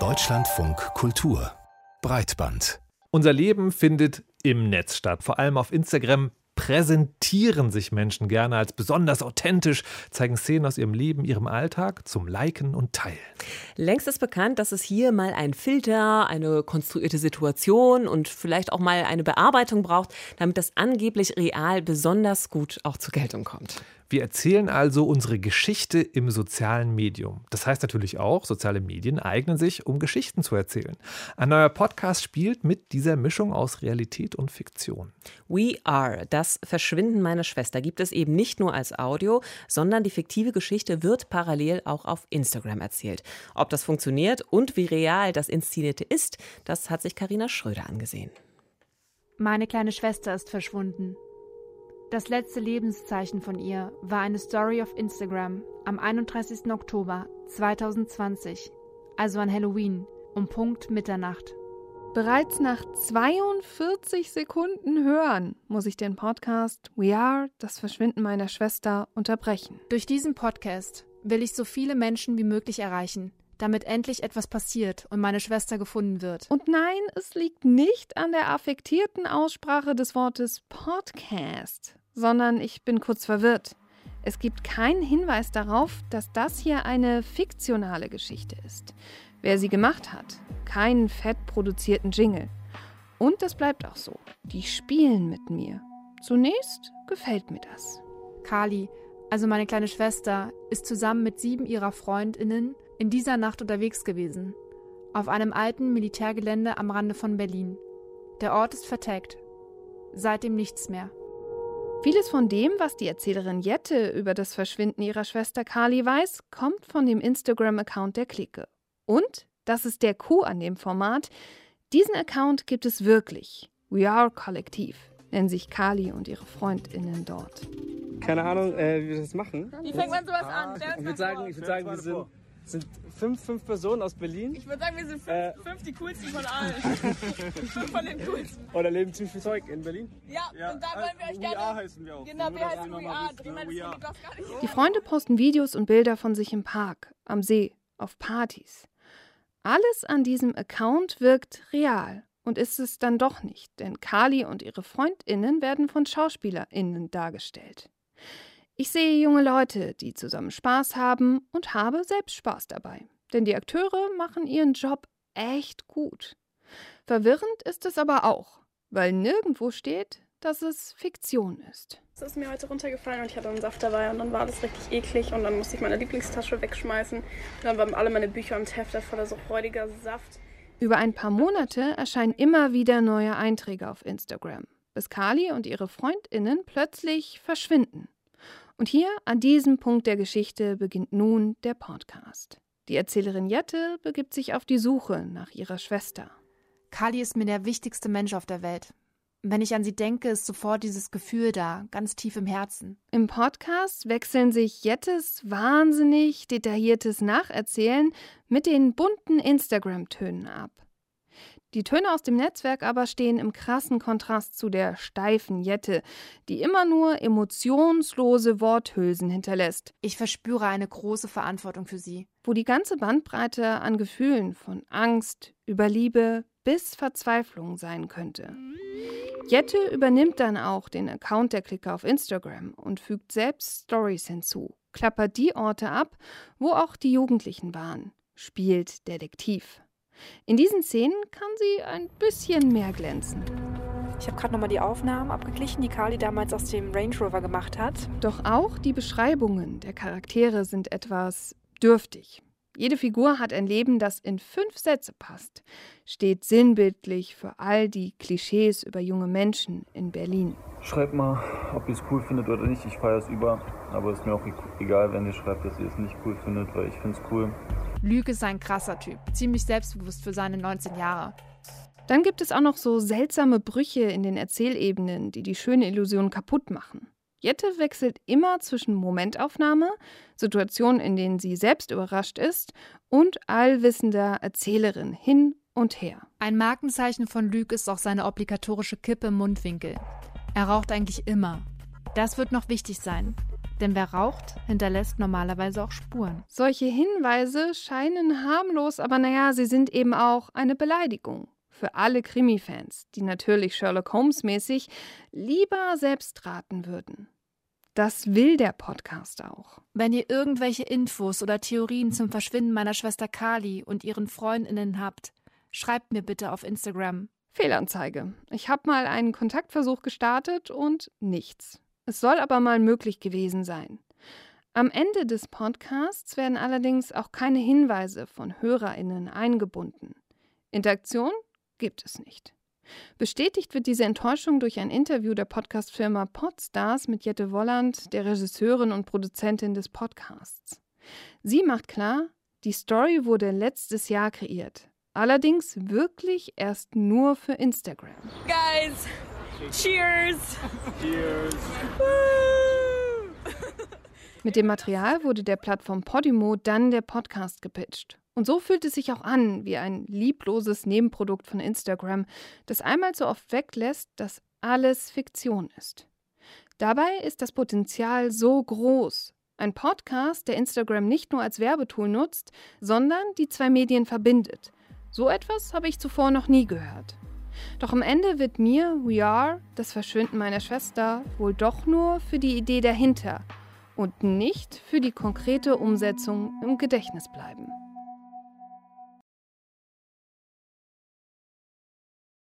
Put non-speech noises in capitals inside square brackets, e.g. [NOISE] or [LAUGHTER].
Deutschlandfunk Kultur Breitband. Unser Leben findet im Netz statt, vor allem auf Instagram präsentieren sich Menschen gerne als besonders authentisch, zeigen Szenen aus ihrem Leben, ihrem Alltag zum Liken und Teilen. Längst ist bekannt, dass es hier mal einen Filter, eine konstruierte Situation und vielleicht auch mal eine Bearbeitung braucht, damit das angeblich real besonders gut auch zur Geltung kommt. Wir erzählen also unsere Geschichte im sozialen Medium. Das heißt natürlich auch, soziale Medien eignen sich, um Geschichten zu erzählen. Ein neuer Podcast spielt mit dieser Mischung aus Realität und Fiktion. We Are, das Verschwinden meiner Schwester, gibt es eben nicht nur als Audio, sondern die fiktive Geschichte wird parallel auch auf Instagram erzählt. Ob das funktioniert und wie real das Inszenierte ist, das hat sich Karina Schröder angesehen. Meine kleine Schwester ist verschwunden. Das letzte Lebenszeichen von ihr war eine Story auf Instagram am 31. Oktober 2020, also an Halloween, um Punkt Mitternacht. Bereits nach 42 Sekunden hören muss ich den Podcast We Are, das Verschwinden meiner Schwester unterbrechen. Durch diesen Podcast will ich so viele Menschen wie möglich erreichen, damit endlich etwas passiert und meine Schwester gefunden wird. Und nein, es liegt nicht an der affektierten Aussprache des Wortes Podcast, sondern ich bin kurz verwirrt. Es gibt keinen Hinweis darauf, dass das hier eine fiktionale Geschichte ist. Wer sie gemacht hat, keinen fett produzierten Jingle. Und das bleibt auch so. Die spielen mit mir. Zunächst gefällt mir das. Kali, also meine kleine Schwester, ist zusammen mit sieben ihrer Freundinnen in dieser Nacht unterwegs gewesen. Auf einem alten Militärgelände am Rande von Berlin. Der Ort ist vertagt. Seitdem nichts mehr. Vieles von dem, was die Erzählerin Jette über das Verschwinden ihrer Schwester Kali weiß, kommt von dem Instagram-Account der Clique. Und, das ist der Coup an dem Format, diesen Account gibt es wirklich. We Are Kollektiv nennen sich Kali und ihre Freundinnen dort. Keine Ahnung, äh, wie wir das machen. Wie fängt man sowas an? Ich würde sagen, ich würd sagen, wir sind, sind fünf, fünf Personen aus Berlin. Ich würde sagen, wir sind fünf, Äh. fünf die coolsten von allen. [LAUGHS] fünf von den coolsten. Oder leben ziemlich viel Zeug in Berlin. Ja, und da wollen wir euch We Are gerne. heißen wir auch. Genau, wir heißen We Are. ne? ist We Are. das gar nicht. Die Freunde posten Videos und Bilder von sich im Park, am See, auf Partys. Alles an diesem Account wirkt real und ist es dann doch nicht, denn Kali und ihre Freundinnen werden von Schauspielerinnen dargestellt. Ich sehe junge Leute, die zusammen Spaß haben und habe selbst Spaß dabei, denn die Akteure machen ihren Job echt gut. Verwirrend ist es aber auch, weil nirgendwo steht, dass es Fiktion ist. Es ist mir heute runtergefallen und ich hatte einen Saft dabei und dann war das richtig eklig und dann musste ich meine Lieblingstasche wegschmeißen. Und dann waren alle meine Bücher und Hefte voller so räudiger Saft. Über ein paar Monate erscheinen immer wieder neue Einträge auf Instagram, bis Kali und ihre Freundinnen plötzlich verschwinden. Und hier, an diesem Punkt der Geschichte, beginnt nun der Podcast. Die Erzählerin Jette begibt sich auf die Suche nach ihrer Schwester. Kali ist mir der wichtigste Mensch auf der Welt. Wenn ich an sie denke, ist sofort dieses Gefühl da, ganz tief im Herzen. Im Podcast wechseln sich Jettes wahnsinnig detailliertes Nacherzählen mit den bunten Instagram-Tönen ab. Die Töne aus dem Netzwerk aber stehen im krassen Kontrast zu der steifen Jette, die immer nur emotionslose Worthülsen hinterlässt, Ich verspüre eine große Verantwortung für sie. wo die ganze Bandbreite an Gefühlen von Angst über Liebe bis Verzweiflung sein könnte. Jette übernimmt dann auch den Account der Clique auf Instagram und fügt selbst Stories hinzu, klappert die Orte ab, wo auch die Jugendlichen waren, spielt Detektiv. In diesen Szenen kann sie ein bisschen mehr glänzen. Ich habe gerade nochmal die Aufnahmen abgeglichen, die Carly damals aus dem Range Rover gemacht hat. Doch auch die Beschreibungen der Charaktere sind etwas dürftig. Jede Figur hat ein Leben, das in fünf Sätze passt, steht sinnbildlich für all die Klischees über junge Menschen in Berlin. Schreibt mal, ob ihr es cool findet oder nicht. Ich feiere es über. Aber es ist mir auch e- egal, wenn ihr schreibt, dass ihr es nicht cool findet, weil ich finde es cool. Lüge ist ein krasser Typ, ziemlich selbstbewusst für seine 19 Jahre. Dann gibt es auch noch so seltsame Brüche in den Erzählebenen, die die schöne Illusion kaputt machen. Jette wechselt immer zwischen Momentaufnahme, Situationen, in denen sie selbst überrascht ist, und allwissender Erzählerin hin und her. Ein Markenzeichen von Lüg ist auch seine obligatorische Kippe im Mundwinkel. Er raucht eigentlich immer. Das wird noch wichtig sein. Denn wer raucht, hinterlässt normalerweise auch Spuren. Solche Hinweise scheinen harmlos, aber naja, sie sind eben auch eine Beleidigung. Für alle Krimi-Fans, die natürlich Sherlock Holmes-mäßig lieber selbst raten würden. Das will der Podcast auch. Wenn ihr irgendwelche Infos oder Theorien zum Verschwinden meiner Schwester Kali und ihren Freundinnen habt, schreibt mir bitte auf Instagram. Fehlanzeige. Ich habe mal einen Kontaktversuch gestartet und nichts. Es soll aber mal möglich gewesen sein. Am Ende des Podcasts werden allerdings auch keine Hinweise von Hörerinnen eingebunden. Interaktion gibt es nicht. Bestätigt wird diese Enttäuschung durch ein Interview der Podcastfirma Podstars mit Jette Wolland, der Regisseurin und Produzentin des Podcasts. Sie macht klar, die Story wurde letztes Jahr kreiert. Allerdings wirklich erst nur für Instagram. Guys, cheers! Cheers! Mit dem Material wurde der Plattform Podimo dann der Podcast gepitcht. Und so fühlt es sich auch an wie ein liebloses Nebenprodukt von Instagram, das einmal so oft weglässt, dass alles Fiktion ist. Dabei ist das Potenzial so groß. Ein Podcast, der Instagram nicht nur als Werbetool nutzt, sondern die zwei Medien verbindet. So etwas habe ich zuvor noch nie gehört. Doch am Ende wird mir We Are, das Verschwinden meiner Schwester, wohl doch nur für die Idee dahinter und nicht für die konkrete Umsetzung im Gedächtnis bleiben.